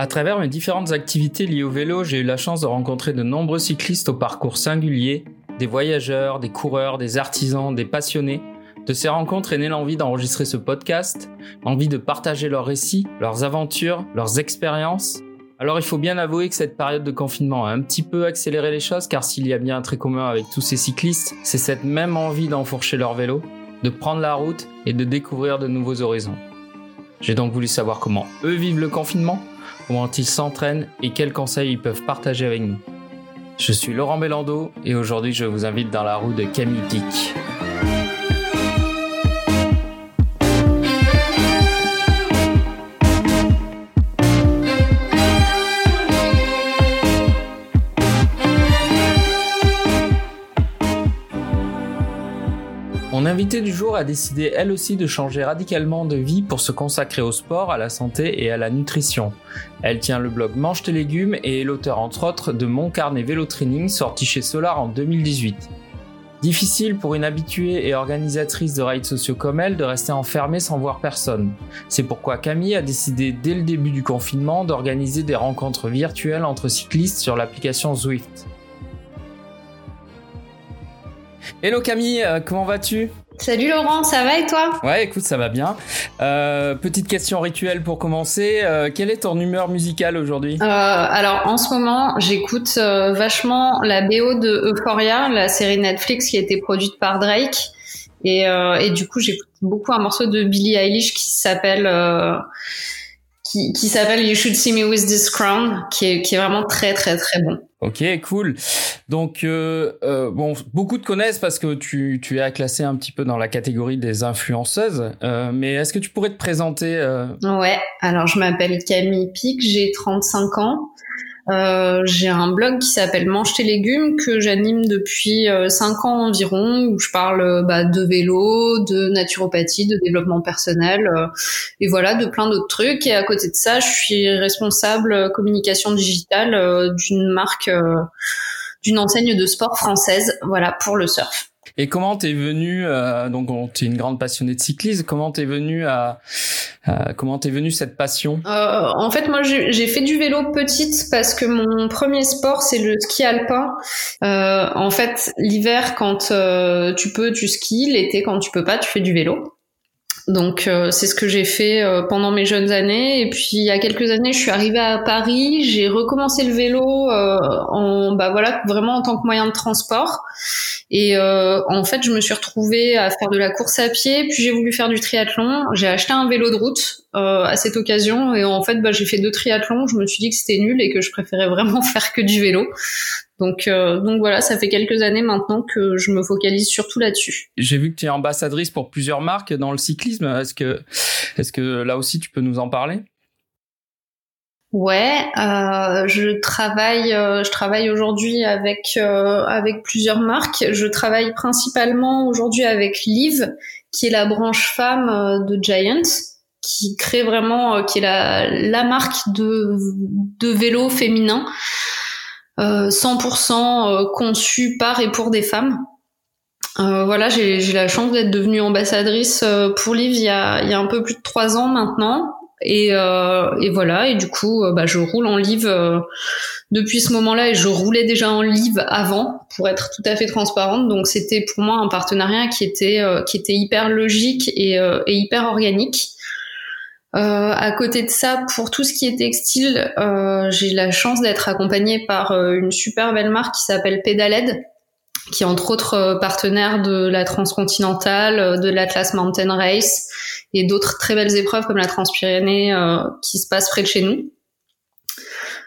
À travers mes différentes activités liées au vélo, j'ai eu la chance de rencontrer de nombreux cyclistes au parcours singulier, des voyageurs, des coureurs, des artisans, des passionnés. De ces rencontres est née l'envie d'enregistrer ce podcast, l'envie de partager leurs récits, leurs aventures, leurs expériences. Alors il faut bien avouer que cette période de confinement a un petit peu accéléré les choses car s'il y a bien un trait commun avec tous ces cyclistes, c'est cette même envie d'enfourcher leur vélo, de prendre la route et de découvrir de nouveaux horizons. J'ai donc voulu savoir comment eux vivent le confinement, comment ils s'entraînent et quels conseils ils peuvent partager avec nous. Je suis Laurent Bellando et aujourd'hui je vous invite dans la roue de Camille Pic. Mon invitée du jour a décidé elle aussi de changer radicalement de vie pour se consacrer au sport, à la santé et à la nutrition. Elle tient le blog Mange tes légumes et est l'auteur entre autres de Mon carnet vélo training sorti chez Solar en 2018. Difficile pour une habituée et organisatrice de rides sociaux comme elle de rester enfermée sans voir personne. C'est pourquoi Camille a décidé dès le début du confinement d'organiser des rencontres virtuelles entre cyclistes sur l'application Zwift. Hello Camille, euh, comment vas-tu? Salut Laurent, ça va et toi? Ouais, écoute, ça va bien. Euh, petite question rituelle pour commencer. Euh, quelle est ton humeur musicale aujourd'hui? Alors en ce moment, j'écoute vachement la BO de Euphoria, la série Netflix qui a été produite par Drake. Et, et du coup, j'écoute beaucoup un morceau de Billie Eilish qui s'appelle qui, qui s'appelle You Should See Me With This Crown, qui est, qui est vraiment très très très bon. Ok, cool. Donc euh, euh, bon, beaucoup te connaissent parce que tu, tu es classé un petit peu dans la catégorie des influenceuses. Euh, mais est-ce que tu pourrais te présenter euh... Ouais. Alors je m'appelle Camille Pic, j'ai 35 ans. Euh, j'ai un blog qui s'appelle Mange tes légumes que j'anime depuis euh, 5 ans environ où je parle euh, bah, de vélo, de naturopathie, de développement personnel euh, et voilà de plein d'autres trucs. Et à côté de ça, je suis responsable communication digitale d'une marque, d'une enseigne de sport française, voilà pour le surf. Et comment t'es venu euh, donc t'es une grande passionnée de cyclisme. Comment t'es venu à, comment t'es venu cette passion? Euh, En fait, moi, j'ai fait du vélo petite parce que mon premier sport c'est le ski alpin. Euh, en fait, l'hiver quand euh, tu peux, tu skis. L'été quand tu peux pas, tu fais du vélo. Donc euh, c'est ce que j'ai fait euh, pendant mes jeunes années. Et puis il y a quelques années, je suis arrivée à Paris, j'ai recommencé le vélo euh, en bah voilà vraiment en tant que moyen de transport. Et en fait, je me suis retrouvée à faire de la course à pied, puis j'ai voulu faire du triathlon. J'ai acheté un vélo de route à cette occasion, et en fait, bah, j'ai fait deux triathlons. Je me suis dit que c'était nul et que je préférais vraiment faire que du vélo. Donc, euh, donc voilà, ça fait quelques années maintenant que je me focalise surtout là-dessus. J'ai vu que tu es ambassadrice pour plusieurs marques dans le cyclisme. Est-ce que, est-ce que là aussi tu peux nous en parler? Ouais, euh, je travaille, euh, je travaille aujourd'hui avec euh, avec plusieurs marques. Je travaille principalement aujourd'hui avec Liv, qui est la branche femme euh, de Giant, qui crée vraiment, qui est la la marque de de vélo féminin. 100% euh, conçu par et pour des femmes. Euh, voilà, j'ai la chance d'être devenue ambassadrice euh, pour Liv il y a, il y a un peu plus de trois ans maintenant. Et, euh, et voilà, et du coup, bah, je roule en Liv depuis ce moment-là et je roulais déjà en Liv avant, pour être tout à fait transparente. Donc c'était pour moi un partenariat qui était, qui était hyper logique et, et hyper organique. Euh, à côté de ça, pour tout ce qui est textile, euh, j'ai la chance d'être accompagnée par euh, une super belle marque qui s'appelle Pedaled, qui est entre autres euh, partenaire de la Transcontinentale, de l'Atlas Mountain Race et d'autres très belles épreuves comme la Transpyrénée qui se passent près de chez nous.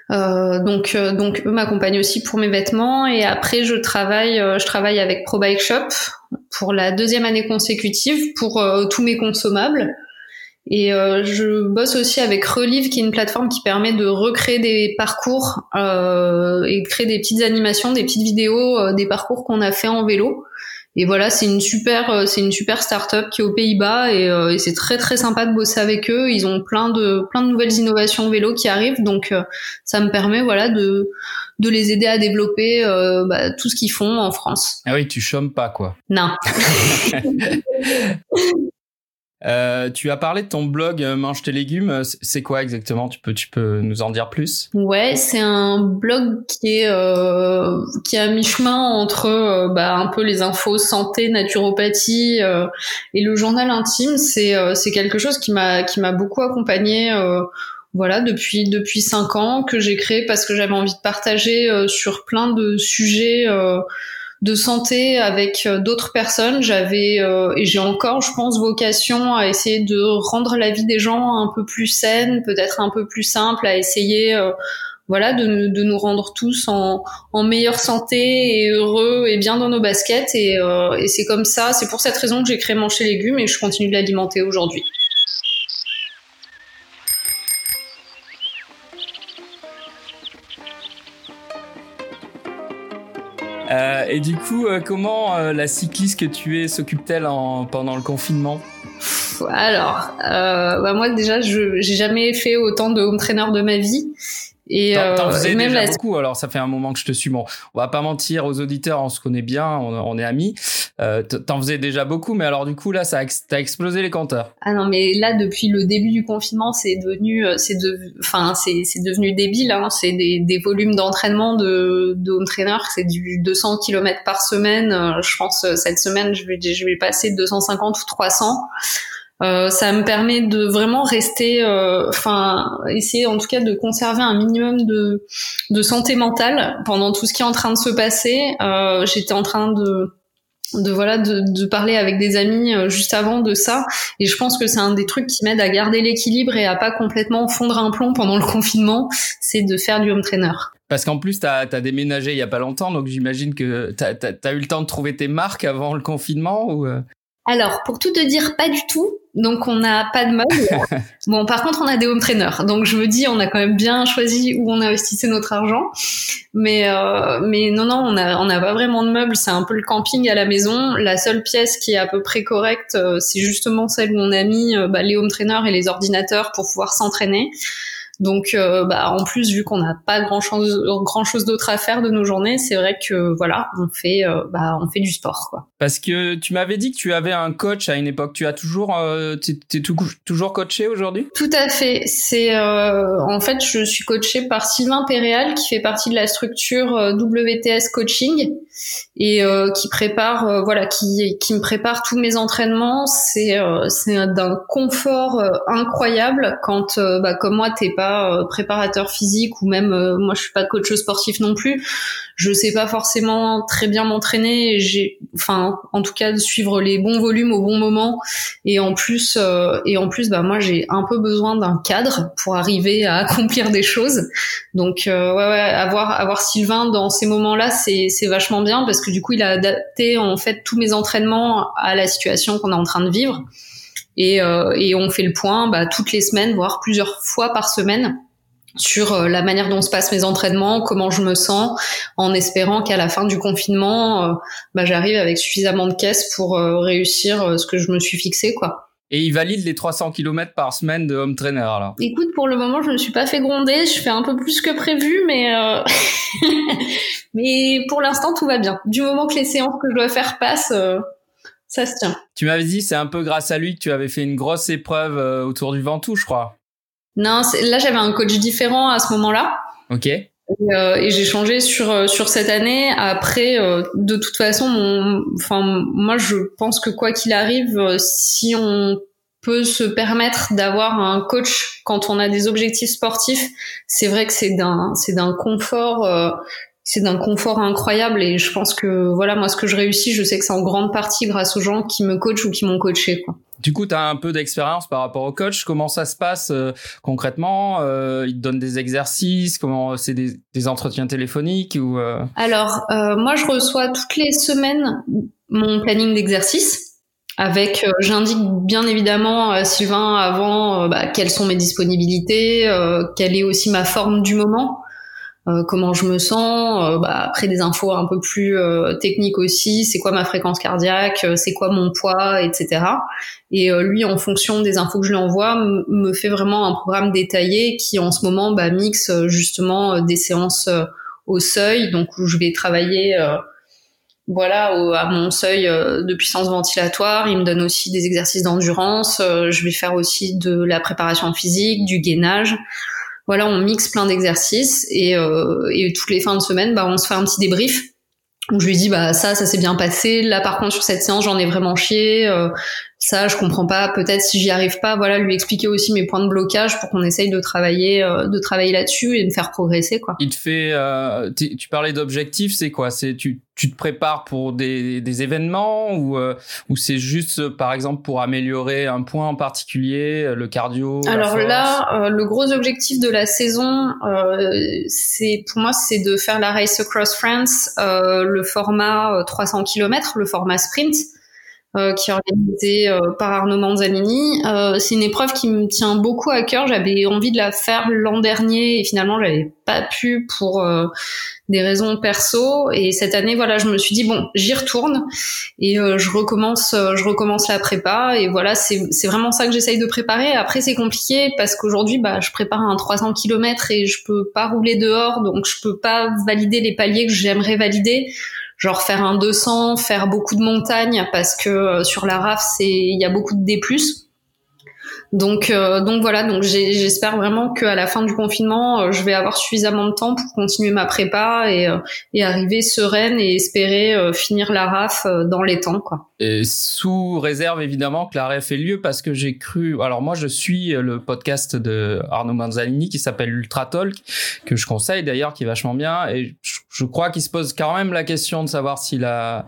donc, donc eux m'accompagnent aussi pour mes vêtements et après je travaille, je travaille avec Pro Bike Shop pour la deuxième année consécutive pour tous mes consommables. Et euh, je bosse aussi avec Relive, qui est une plateforme qui permet de recréer des parcours euh, et créer des petites animations, des petites vidéos, euh, des parcours qu'on a fait en vélo. Et voilà, c'est une super, euh, c'est une super start-up qui est aux Pays-Bas et, et c'est très très sympa de bosser avec eux. Ils ont plein de plein de nouvelles innovations vélo qui arrivent, donc ça me permet voilà de de les aider à développer bah, tout ce qu'ils font en France. Ah oui, tu chômes pas quoi. Non. Euh, tu as parlé de ton blog euh, Mange tes légumes. C'est quoi exactement? Tu peux, tu peux nous en dire plus? Ouais, c'est un blog qui est euh, qui est à mi-chemin entre euh, bah, un peu les infos santé, naturopathie euh, et le journal intime. C'est c'est quelque chose qui m'a qui m'a beaucoup accompagné. voilà, depuis depuis cinq ans que j'ai créé parce que j'avais envie de partager sur plein de sujets de santé avec euh, d'autres personnes. J'avais euh, et j'ai encore, je pense, vocation à essayer de rendre la vie des gens un peu plus saine, peut-être un peu plus simple, à essayer euh, voilà, de, de, nous rendre tous en, meilleure santé et heureux et bien dans nos baskets. Et, et c'est comme ça, c'est pour cette raison que j'ai créé Manger Légumes et je continue de l'alimenter aujourd'hui. Et du coup, euh, comment euh, la cycliste que tu es s'occupe-t-elle pendant le confinement? Alors, bah moi déjà, je j'ai jamais fait autant de home trainer de ma vie. Et t'en, faisais même déjà beaucoup. Alors ça fait un moment que je te suis. Bon, on va pas mentir aux auditeurs, on se connaît bien, on, est amis. Euh, t'en faisais déjà beaucoup, mais alors du coup là, ça a, t'as explosé les compteurs. Ah non, mais là depuis le début du confinement, c'est devenu, c'est de, enfin c'est c'est devenu débile. Hein. C'est des, des volumes d'entraînement de de home trainer, c'est du 200 km par semaine. Euh, je pense euh, cette semaine, je vais je vais passer 250 ou 300. Euh, ça me permet de vraiment rester, euh, enfin, essayer en tout cas de conserver un minimum de, de santé mentale pendant tout ce qui est en train de se passer. Euh, J'étais en train de de voilà de, de, parler avec des amis euh, juste avant de ça. Et je pense que c'est un des trucs qui m'aide à garder l'équilibre et à pas complètement fondre un plomb pendant le confinement c'est de faire du home trainer. Parce qu'en plus, tu as, déménagé il y a pas longtemps, donc j'imagine que tu as, eu le temps de trouver tes marques avant le confinement ou Alors, pour tout te dire, pas du tout. Donc on n'a pas de meubles. bon, par contre, on a des home trainers. Donc je me dis, on a quand même bien choisi où on investissait notre argent. Mais euh, mais non non, on a on n'a pas vraiment de meubles. C'est un peu le camping à la maison. La seule pièce qui est à peu près correcte, euh, c'est justement celle où on a mis euh, bah, les home trainers et les ordinateurs pour pouvoir s'entraîner. Donc, euh, bah, en plus, vu qu'on n'a pas grand chose, grand chose d'autre à faire de nos journées, c'est vrai que voilà, on fait, euh, bah, on fait du sport, quoi. Parce que tu m'avais dit que tu avais un coach à une époque. Tu as toujours, euh, t'es, toujours coaché aujourd'hui? Tout à fait. C'est, en fait, je suis coaché par Sylvain Péréal, qui fait partie de la structure WTS Coaching et qui prépare, voilà, qui, qui me prépare tous mes entraînements. C'est, c'est d'un confort incroyable quand, bah, comme moi, t'es pas euh, préparateur physique ou même euh, moi je suis pas coach sportif non plus. Je sais pas forcément très bien m'entraîner. J'ai, enfin, en tout cas, de suivre les bons volumes au bon moment. Et en plus, euh, et en plus, bah moi j'ai un peu besoin d'un cadre pour arriver à accomplir des choses. Donc ouais, ouais, avoir avoir Sylvain dans ces moments-là, c'est c'est vachement bien parce que du coup il a adapté en fait tous mes entraînements à la situation qu'on est en train de vivre. Et, euh, et on fait le point bah, toutes les semaines, voire plusieurs fois par semaine sur euh, la manière dont se passent mes entraînements, comment je me sens, en espérant qu'à la fin du confinement, euh, bah, j'arrive avec suffisamment de caisses pour réussir ce que je me suis fixé, quoi. Et il valide les 300 km par semaine de home trainer là. Écoute, pour le moment, je ne me suis pas fait gronder, je fais un peu plus que prévu, mais mais pour l'instant tout va bien. Du moment que les séances que je dois faire passent, ça se tient. Tu m'avais dit, c'est un peu grâce à lui que tu avais fait une grosse épreuve euh, autour du Ventoux, je crois. Non, là j'avais un coach différent à ce moment-là. Ok. Et, euh, j'ai changé sur euh, sur cette année. Après, de toute façon, mon, enfin moi je pense que quoi qu'il arrive, si on peut se permettre d'avoir un coach quand on a des objectifs sportifs, c'est vrai que c'est d'un c'est d'un confort c'est d'un confort incroyable et je pense que voilà moi ce que je réussis je sais que c'est en grande partie grâce aux gens qui me coachent ou qui m'ont coaché quoi. Du coup, tu as un peu d'expérience par rapport au coach. Comment ça se passe euh, concrètement euh, Ils te donnent des exercices Comment c'est des, des, entretiens téléphoniques ou euh? Alors, euh, moi, je reçois toutes les semaines mon planning d'exercice. Avec, j'indique bien évidemment à Sylvain avant bah, quelles sont mes disponibilités, quelle est aussi ma forme du moment. Euh, comment je me sens, euh, bah, après des infos un peu plus euh, techniques aussi, c'est quoi ma fréquence cardiaque, c'est quoi mon poids, etc. Et lui, en fonction des infos que je lui envoie, me fait vraiment un programme détaillé qui en ce moment bah, mixe justement des séances au seuil, donc où je vais travailler voilà à mon seuil de puissance ventilatoire. Il me donne aussi des exercices d'endurance. je vais faire aussi de la préparation physique, du gainage. Voilà, on mixe plein d'exercices et, et toutes les fins de semaine, bah, on se fait un petit débrief. Où je lui dis bah ça ça s'est bien passé. Là par contre sur cette séance j'en ai vraiment chié. Euh, ça je comprends pas. Peut-être si j'y arrive pas voilà lui expliquer aussi mes points de blocage pour qu'on essaye de travailler euh, de travailler là-dessus et de me faire progresser quoi. Il te fait euh, tu parlais d'objectifs c'est quoi? C'est tu tu te prépares pour des, des événements ou ou c'est juste par exemple pour améliorer un point en particulier le cardio alors là le gros objectif de la saison c'est pour moi c'est de faire la race across France le format 300 euh, km, le format sprint. Euh, qui est organisé euh, par Arnaud Manzanini. c'est une épreuve qui me tient beaucoup à cœur. J'avais envie de la faire l'an dernier et finalement j'avais pas pu pour des raisons perso. Et cette année, voilà, je me suis dit bon, j'y retourne et euh, je recommence, euh, je recommence la prépa. Et voilà, c'est c'est vraiment ça que j'essaye de préparer. Après, c'est compliqué parce qu'aujourd'hui, bah, je prépare un 300 km et je peux pas rouler dehors, donc je peux pas valider les paliers que j'aimerais valider genre faire un 200, faire beaucoup de montagnes parce que euh, sur la RAF c'est il y a beaucoup de D+. Donc, euh, donc voilà, donc j'espère vraiment qu'à la fin du confinement, euh, je vais avoir suffisamment de temps pour continuer ma prépa et, euh, et arriver sereine et espérer finir la RAF dans les temps, quoi. Et sous réserve évidemment que la RAF ait lieu, parce que j'ai cru. Alors moi, je suis le podcast de Arnaud Manzalini qui s'appelle Ultra Talk, que je conseille d'ailleurs, qui est vachement bien, et je, crois qu'il se pose quand même la question de savoir si la euh,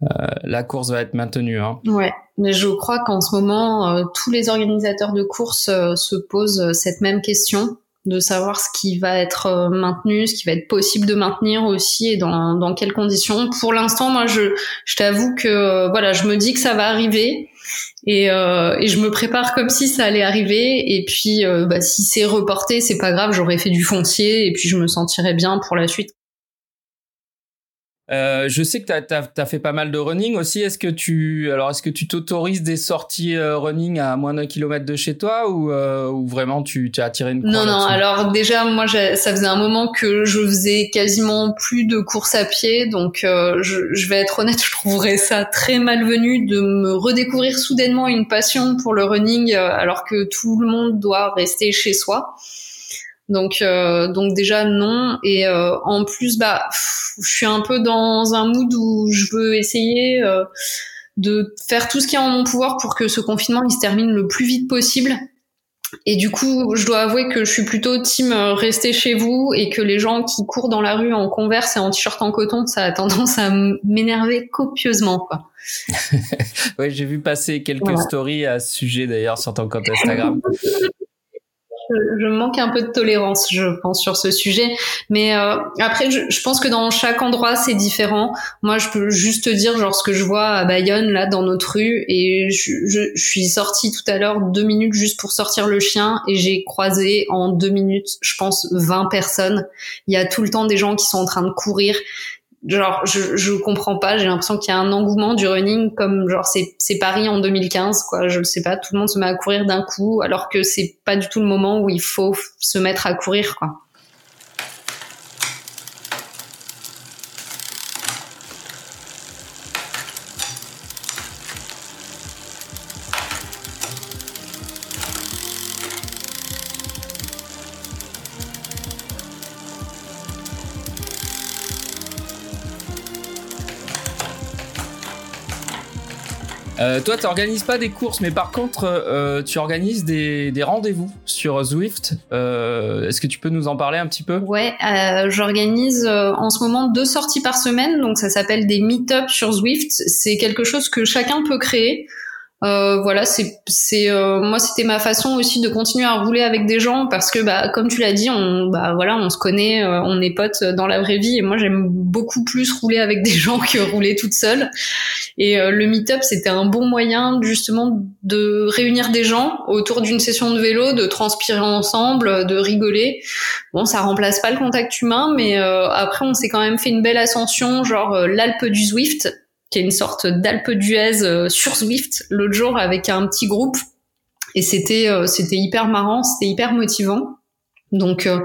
la course va être maintenue. Hein. Ouais, mais je crois qu'en ce moment, euh, tous les organisateurs de course euh, se posent cette même question de savoir ce qui va être maintenu, ce qui va être possible de maintenir aussi et dans, dans quelles conditions. Pour l'instant, moi, je, je t'avoue que voilà, je me dis que ça va arriver et, euh, et je me prépare comme si ça allait arriver. Et puis, bah, si c'est reporté, c'est pas grave, j'aurais fait du foncier et puis je me sentirais bien pour la suite. Euh, je sais que tu as, fait pas mal de running aussi. Est-ce que tu alors est-ce que tu t'autorises des sorties euh, running à moins d'un kilomètre de chez toi ou, euh, ou vraiment tu as attiré une Non non. Alors déjà moi ça faisait un moment que je faisais quasiment plus de course à pied, donc je, je, vais être honnête, je trouverais ça très malvenu de me redécouvrir soudainement une passion pour le running alors que tout le monde doit rester chez soi. Donc, euh, donc déjà non. Et euh, en plus, bah, je suis un peu dans un mood où je veux essayer euh, de faire tout ce qui est en mon pouvoir pour que ce confinement il se termine le plus vite possible. Et du coup, je dois avouer que je suis plutôt team rester chez vous et que les gens qui courent dans la rue en converse et en t-shirt en coton, ça a tendance à m'énerver copieusement, quoi. oui, j'ai vu passer quelques stories à ce sujet d'ailleurs sur ton compte Instagram. je, manque un peu de tolérance, je pense, sur ce sujet. Mais euh, après, je, je, pense que dans chaque endroit, c'est différent. Moi, je peux juste te dire, genre, ce que je vois à Bayonne, là, dans notre rue, et je, je, suis sortie tout à l'heure deux minutes juste pour sortir le chien, et j'ai croisé en deux minutes, je pense, 20 personnes. Il y a tout le temps des gens qui sont en train de courir genre je je comprends pas j'ai l'impression qu'il y a un engouement du running comme genre c'est c'est Paris en 2015 quoi. Je sais pas tout le monde se met à courir d'un coup alors que c'est pas du tout le moment où il faut se mettre à courir quoi toi, tu organises pas des courses, mais par contre, euh, tu organises des, des rendez-vous sur Zwift. Euh, Est-ce que tu peux nous en parler un petit peu? Ouais, euh, j'organise euh, en ce moment deux sorties par semaine, donc ça s'appelle des meet-up sur Zwift. C'est quelque chose que chacun peut créer. Euh, voilà, c'est euh, moi c'était ma façon aussi de continuer à rouler avec des gens parce que bah comme tu l'as dit, on bah voilà, on se connaît, on est potes dans la vraie vie et moi j'aime beaucoup plus rouler avec des gens que rouler toute seule. Et le meet-up c'était un bon moyen justement de réunir des gens autour d'une session de vélo, de transpirer ensemble, de rigoler. Bon, ça remplace pas le contact humain, mais après on s'est quand même fait une belle ascension, genre l'Alpe du Zwift qui est une sorte d'Alpe d'Huez euh, sur Swift l'autre jour avec un petit groupe et c'était euh, c'était hyper marrant, c'était hyper motivant. Donc euh,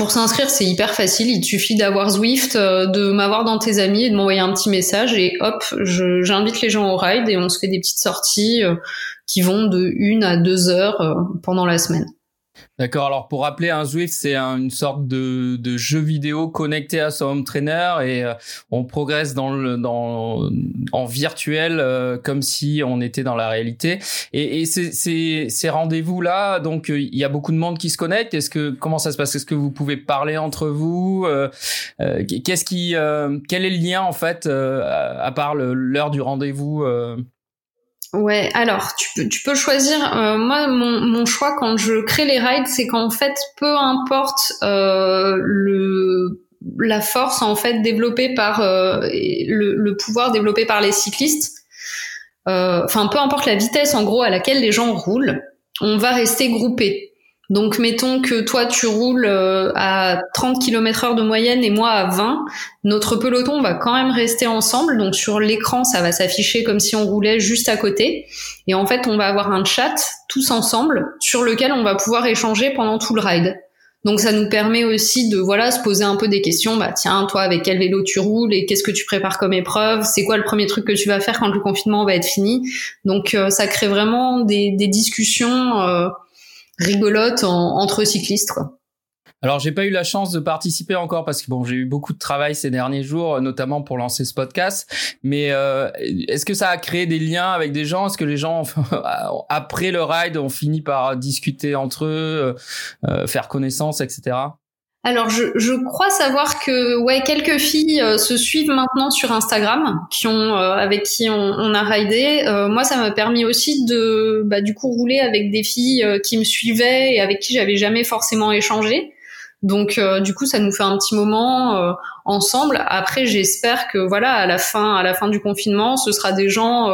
Pour s'inscrire, c'est hyper facile. Il suffit d'avoir Zwift, de m'avoir dans tes amis et de m'envoyer un petit message et hop, j'invite les gens au ride et on se fait des petites sorties qui vont de une à deux heures pendant la semaine. D'accord. Alors pour rappeler, un Zwift, c'est une sorte de, de, jeu vidéo connecté à son home trainer et euh, on progresse dans le dans en virtuel euh, comme si on était dans la réalité. Et, et ces, ces, ces rendez-vous là, donc euh, il y a beaucoup de monde qui se connecte. Est-ce que comment ça se passe? Est-ce que vous pouvez parler entre vous? Qu'est-ce qui quel est le lien en fait à part l'heure du rendez-vous Ouais, alors tu peux, tu peux choisir. Euh, moi, mon, choix quand je crée les rides, c'est qu'en fait, peu importe euh, le la force en fait développée par euh, le, pouvoir développé par les cyclistes. Enfin, peu importe la vitesse en gros à laquelle les gens roulent, on va rester groupés. Donc mettons que toi tu roules euh, à 30 km heure de moyenne et moi à 20, notre peloton va quand même rester ensemble. Donc sur l'écran, ça va s'afficher comme si on roulait juste à côté. Et en fait, on va avoir un chat tous ensemble sur lequel on va pouvoir échanger pendant tout le ride. Donc ça nous permet aussi de voilà se poser un peu des questions. Bah tiens, toi avec quel vélo tu roules et qu'est-ce que tu prépares comme épreuve? C'est quoi le premier truc que tu vas faire quand le confinement va être fini? Donc euh, ça crée vraiment des, des discussions. Euh, rigolote entre cyclistes. Quoi. Alors j'ai pas eu la chance de participer encore parce que bon j'ai eu beaucoup de travail ces derniers jours, notamment pour lancer ce podcast. Mais euh, est-ce que ça a créé des liens avec des gens? Est-ce que les gens après le ride ont fini par discuter entre eux, euh, faire connaissance, etc. Alors je, crois savoir que ouais quelques filles euh, se suivent maintenant sur Instagram qui ont euh, avec qui on, on a raidé. Euh, moi ça m'a permis aussi de bah, du coup rouler avec des filles qui me suivaient et avec qui j'avais jamais forcément échangé. Donc du coup ça nous fait un petit moment ensemble. Après j'espère que voilà à la fin à la fin du confinement ce sera des gens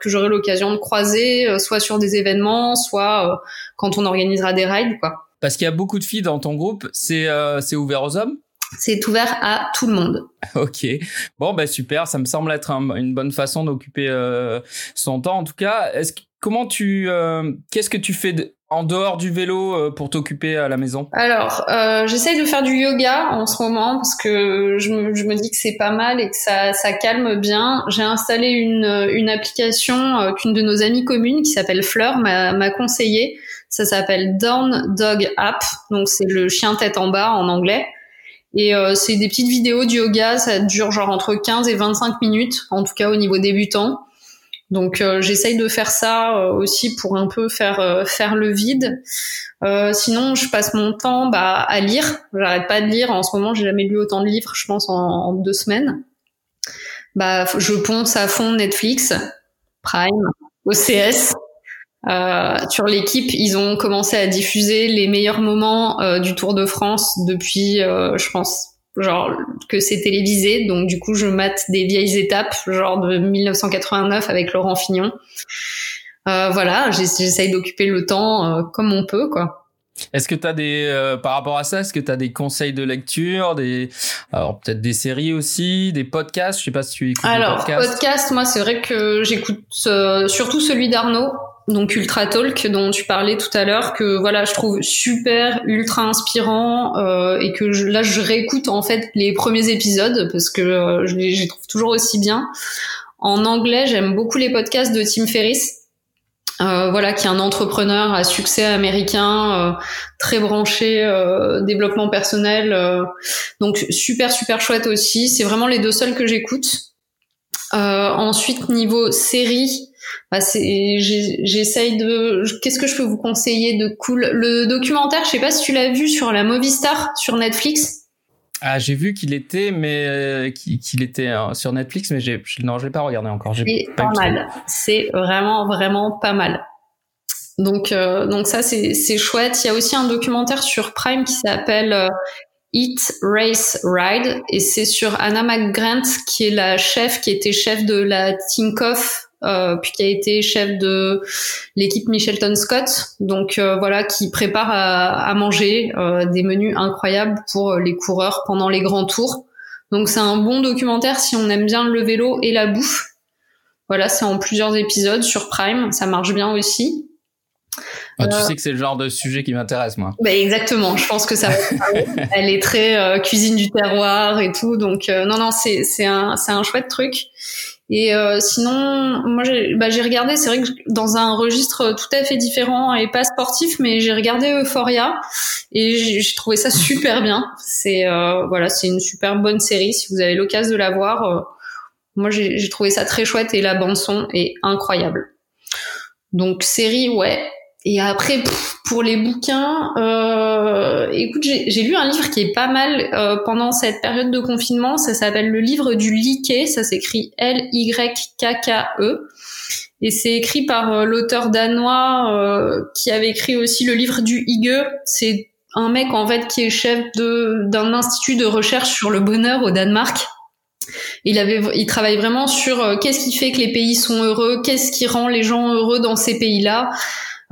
que j'aurai l'occasion de croiser soit sur des événements soit quand on organisera des rides quoi. Parce qu'il y a beaucoup de filles dans ton groupe. C'est euh, ouvert aux hommes? C'est ouvert à tout le monde. Ok. Bon, bah super. Ça me semble être une bonne façon d'occuper euh, son temps. En tout cas, est-ce comment tu, euh, qu'est-ce que tu fais en dehors du vélo euh, pour t'occuper à la maison? Alors, euh, j'essaye de faire du yoga en ce moment parce que je me, je me dis que c'est pas mal et que ça, ça calme bien. J'ai installé une, une application qu'une de nos amies communes qui s'appelle Fleur m'a conseillé ça s'appelle Down Dog App, donc c'est le chien tête en bas en anglais. Et euh, c'est des petites vidéos de yoga, ça dure genre entre 15 et 25 minutes, en tout cas au niveau débutant. Donc euh, j'essaye de faire ça euh, aussi pour un peu faire faire le vide. sinon, je passe mon temps bah, à lire. J'arrête pas de lire. En ce moment, j'ai jamais lu autant de livres, je pense, en, deux semaines. Bah, je ponce à fond Netflix, Prime, OCS. Euh, sur l'équipe, ils ont commencé à diffuser les meilleurs moments euh, du Tour de France depuis, euh, je pense, genre que c'est télévisé. Donc du coup, je mate des vieilles étapes, genre de 1989 avec Laurent Fignon. voilà, j'essaye d'occuper le temps comme on peut, quoi. Est-ce que tu as des par rapport à ça, est-ce que tu as des conseils de lecture, des alors peut-être des séries aussi, des podcasts, je sais pas si tu écoutes alors, des podcasts. podcast, moi c'est vrai que j'écoute surtout celui d'Arnaud donc Ultra Talk dont tu parlais tout à l'heure que voilà je trouve super ultra inspirant euh, et que là je réécoute en fait les premiers épisodes parce que euh, je, les, trouve toujours aussi bien. En anglais j'aime beaucoup les podcasts de Tim Ferriss euh, voilà qui est un entrepreneur à succès américain très branché développement personnel donc super super chouette aussi. C'est vraiment les deux seuls que j'écoute. Ensuite niveau série bah j'essaye de qu'est-ce que je peux vous conseiller de cool? Le documentaire je sais pas si tu l'as vu sur la Movistar sur Netflix ah, j'ai vu qu'il était, mais euh, qu'il était euh, sur Netflix, mais j'ai non, je l'ai pas regardé encore. C'est pas, mal. C'est vraiment vraiment pas mal. Donc euh, donc ça c'est c'est chouette. Il y a aussi un documentaire sur Prime qui s'appelle Eat Race Ride et c'est sur Anna McGrant qui est la chef qui était chef de la Tinkoff euh, puis qui a été chef de l'équipe Michelton Scott, donc euh, voilà, qui prépare à, manger euh, des menus incroyables pour les coureurs pendant les grands tours. Donc c'est un bon documentaire si on aime bien le vélo et la bouffe. Voilà, c'est en plusieurs épisodes sur Prime, ça marche bien aussi. Ah, tu sais que c'est le genre de sujet qui m'intéresse, moi. Bah, exactement. Je pense que ça. Elle est très cuisine du terroir et tout, donc non, non, c'est c'est un c'est un chouette truc. Et euh, sinon, moi j'ai bah, regardé, c'est vrai que dans un registre tout à fait différent et pas sportif, mais j'ai regardé Euphoria et j'ai trouvé ça super bien. C'est euh, voilà, c'est une super bonne série. Si vous avez l'occasion de la voir, euh, moi j'ai trouvé ça très chouette et la bande son est incroyable. Donc série, ouais, et après, pour les bouquins, euh, écoute, j'ai lu un livre qui est pas mal euh, pendant cette période de confinement. Ça s'appelle le livre du liquet. Ça s'écrit L-Y-K-K-E. Et c'est écrit par euh, l'auteur danois euh, qui avait écrit aussi le livre du Hygge. C'est un mec en fait qui est chef d'un institut de recherche sur le bonheur au Danemark. Il avait, il travaille vraiment sur qu'est-ce qui fait que les pays sont heureux, qu'est-ce qui rend les gens heureux dans ces pays-là.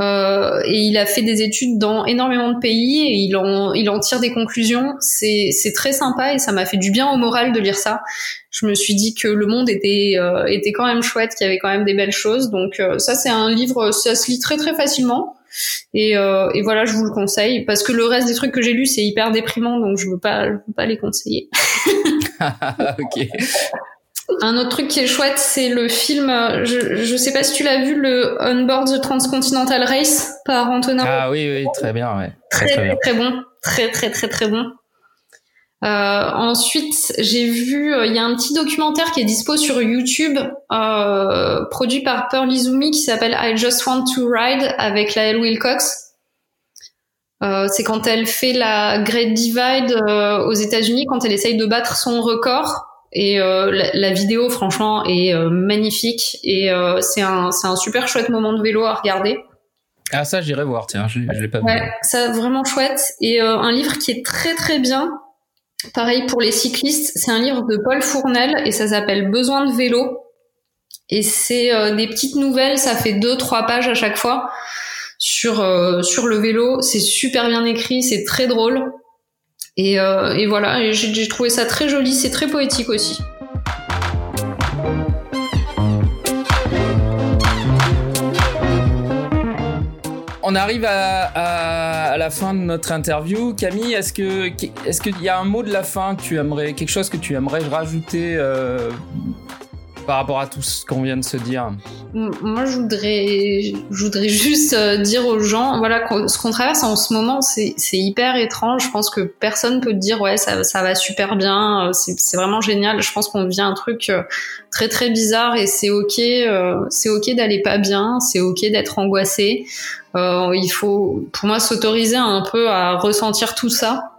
Euh, et il a fait des études dans énormément de pays et il en, il en tire des conclusions. C'est, c'est très sympa et ça m'a fait du bien au moral de lire ça. Je me suis dit que le monde était, euh, était quand même chouette, qu'il y avait quand même des belles choses. Donc euh, ça, c'est un livre, ça se lit très très facilement. Et, et, voilà, je vous le conseille parce que le reste des trucs que j'ai lus, c'est hyper déprimant, donc je veux pas, je veux pas les conseiller. ok. Un autre truc qui est chouette, c'est le film. Je, je sais pas si tu l'as vu, le On Board the Transcontinental Race par Antonin. Ah oui, oui, très bien, ouais. Très, très, très, bon, très, très, très, très bon. Euh, ensuite, j'ai vu, euh, il y a un petit documentaire qui est dispo sur YouTube, euh, produit par Pearl Izumi, qui s'appelle I Just Want to Ride avec Lael Wilcox. Euh, c'est quand elle fait la Great Divide euh, aux États-Unis, quand elle essaye de battre son record. Et euh, la, vidéo, franchement, est euh, magnifique et euh, c'est un, un super chouette moment de vélo à regarder. Ah ça, j'irai voir. Tiens, je, je l'ai pas ouais, vu. Ça vraiment chouette et un livre qui est très très bien. Pareil pour les cyclistes, c'est un livre de Paul Fournel et ça s'appelle Besoin de vélo. Et c'est des petites nouvelles, ça fait deux trois pages à chaque fois sur sur le vélo. C'est super bien écrit, c'est très drôle. Euh, et, voilà, j'ai trouvé ça très joli, c'est très poétique aussi. On arrive à, la fin de notre interview. Camille, est-ce que est-ce qu'il y a un mot de la fin que tu aimerais, quelque chose que tu aimerais rajouter euh, par rapport à tout ce qu'on vient de se dire Moi, je voudrais, je voudrais juste euh, dire aux gens, voilà, ce qu'on traverse en ce moment, c'est hyper étrange. Je pense que personne peut te dire, ouais, ça, ça va super bien, euh, c'est vraiment génial. Je pense qu'on vit un truc euh, très très bizarre et c'est ok, c'est ok d'aller pas bien, c'est ok d'être angoissé. il faut, pour moi, s'autoriser un peu à ressentir tout ça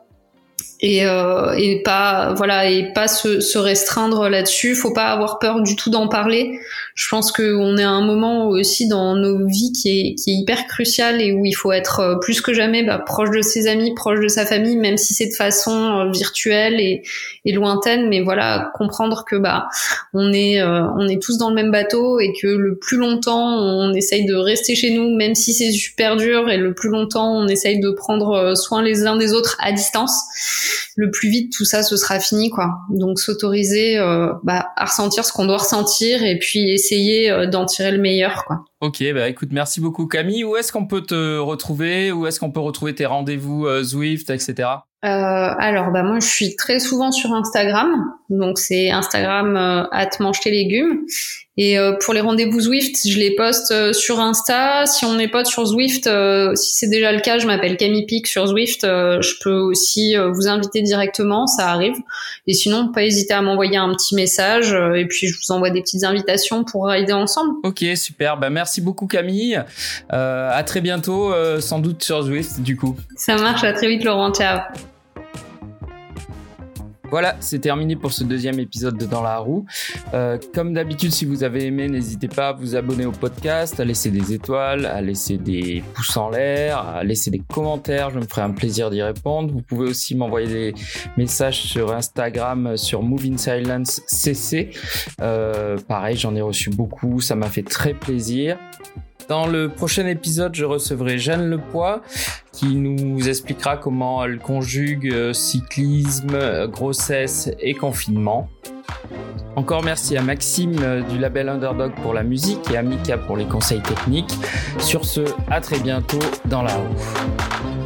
et, euh, et pas voilà et pas se, se restreindre là-dessus. Faut pas avoir peur du tout d'en parler. Je pense qu'on est à un moment aussi dans nos vies qui est, qui est hyper crucial et où il faut être euh, plus que jamais bah, proche de ses amis, proche de sa famille, même si c'est de façon euh, virtuelle et, et, lointaine. Mais voilà, comprendre que bah on est euh, on est tous dans le même bateau et que le plus longtemps on essaye de rester chez nous, même si c'est super dur, et le plus longtemps on essaye de prendre soin les uns des autres à distance le plus vite tout ça ce sera fini quoi. Donc s'autoriser bah, à ressentir ce qu'on doit ressentir et puis essayer euh, d'en tirer le meilleur quoi. Ok, bah écoute, merci beaucoup Camille. Où est-ce qu'on peut te retrouver? Où est-ce qu'on peut retrouver tes rendez-vous euh, Zwift, etc. Euh, alors bah moi je suis très souvent sur Instagram, donc c'est Instagram euh, tes légumes. Et euh, pour les rendez-vous Zwift, je les poste euh, sur Insta. Si on n'est pas sur Zwift, si c'est déjà le cas, je m'appelle Camille Pic sur Zwift. je peux aussi vous inviter directement, ça arrive. Et sinon, pas hésiter à m'envoyer un petit message et puis je vous envoie des petites invitations pour rider ensemble. Ok, super. Bah merci beaucoup Camille. à très bientôt, sans doute sur Zwift du coup. Ça marche. À très vite Laurent. Ciao. Voilà, c'est terminé pour ce deuxième épisode de Dans la roue. Euh, comme d'habitude, si vous avez aimé, n'hésitez pas à vous abonner au podcast, à laisser des étoiles, à laisser des pouces en l'air, à laisser des commentaires. Je me ferai un plaisir d'y répondre. Vous pouvez aussi m'envoyer des messages sur Instagram sur CC. Euh, pareil, j'en ai reçu beaucoup. Ça m'a fait très plaisir. Dans le prochain épisode, je recevrai Jeanne Lepoix qui nous expliquera comment elle conjugue euh, cyclisme, grossesse et confinement. Encore merci à Maxime euh, du label Underdog pour la musique et à Mika pour les conseils techniques. Sur ce, à très bientôt dans la roue.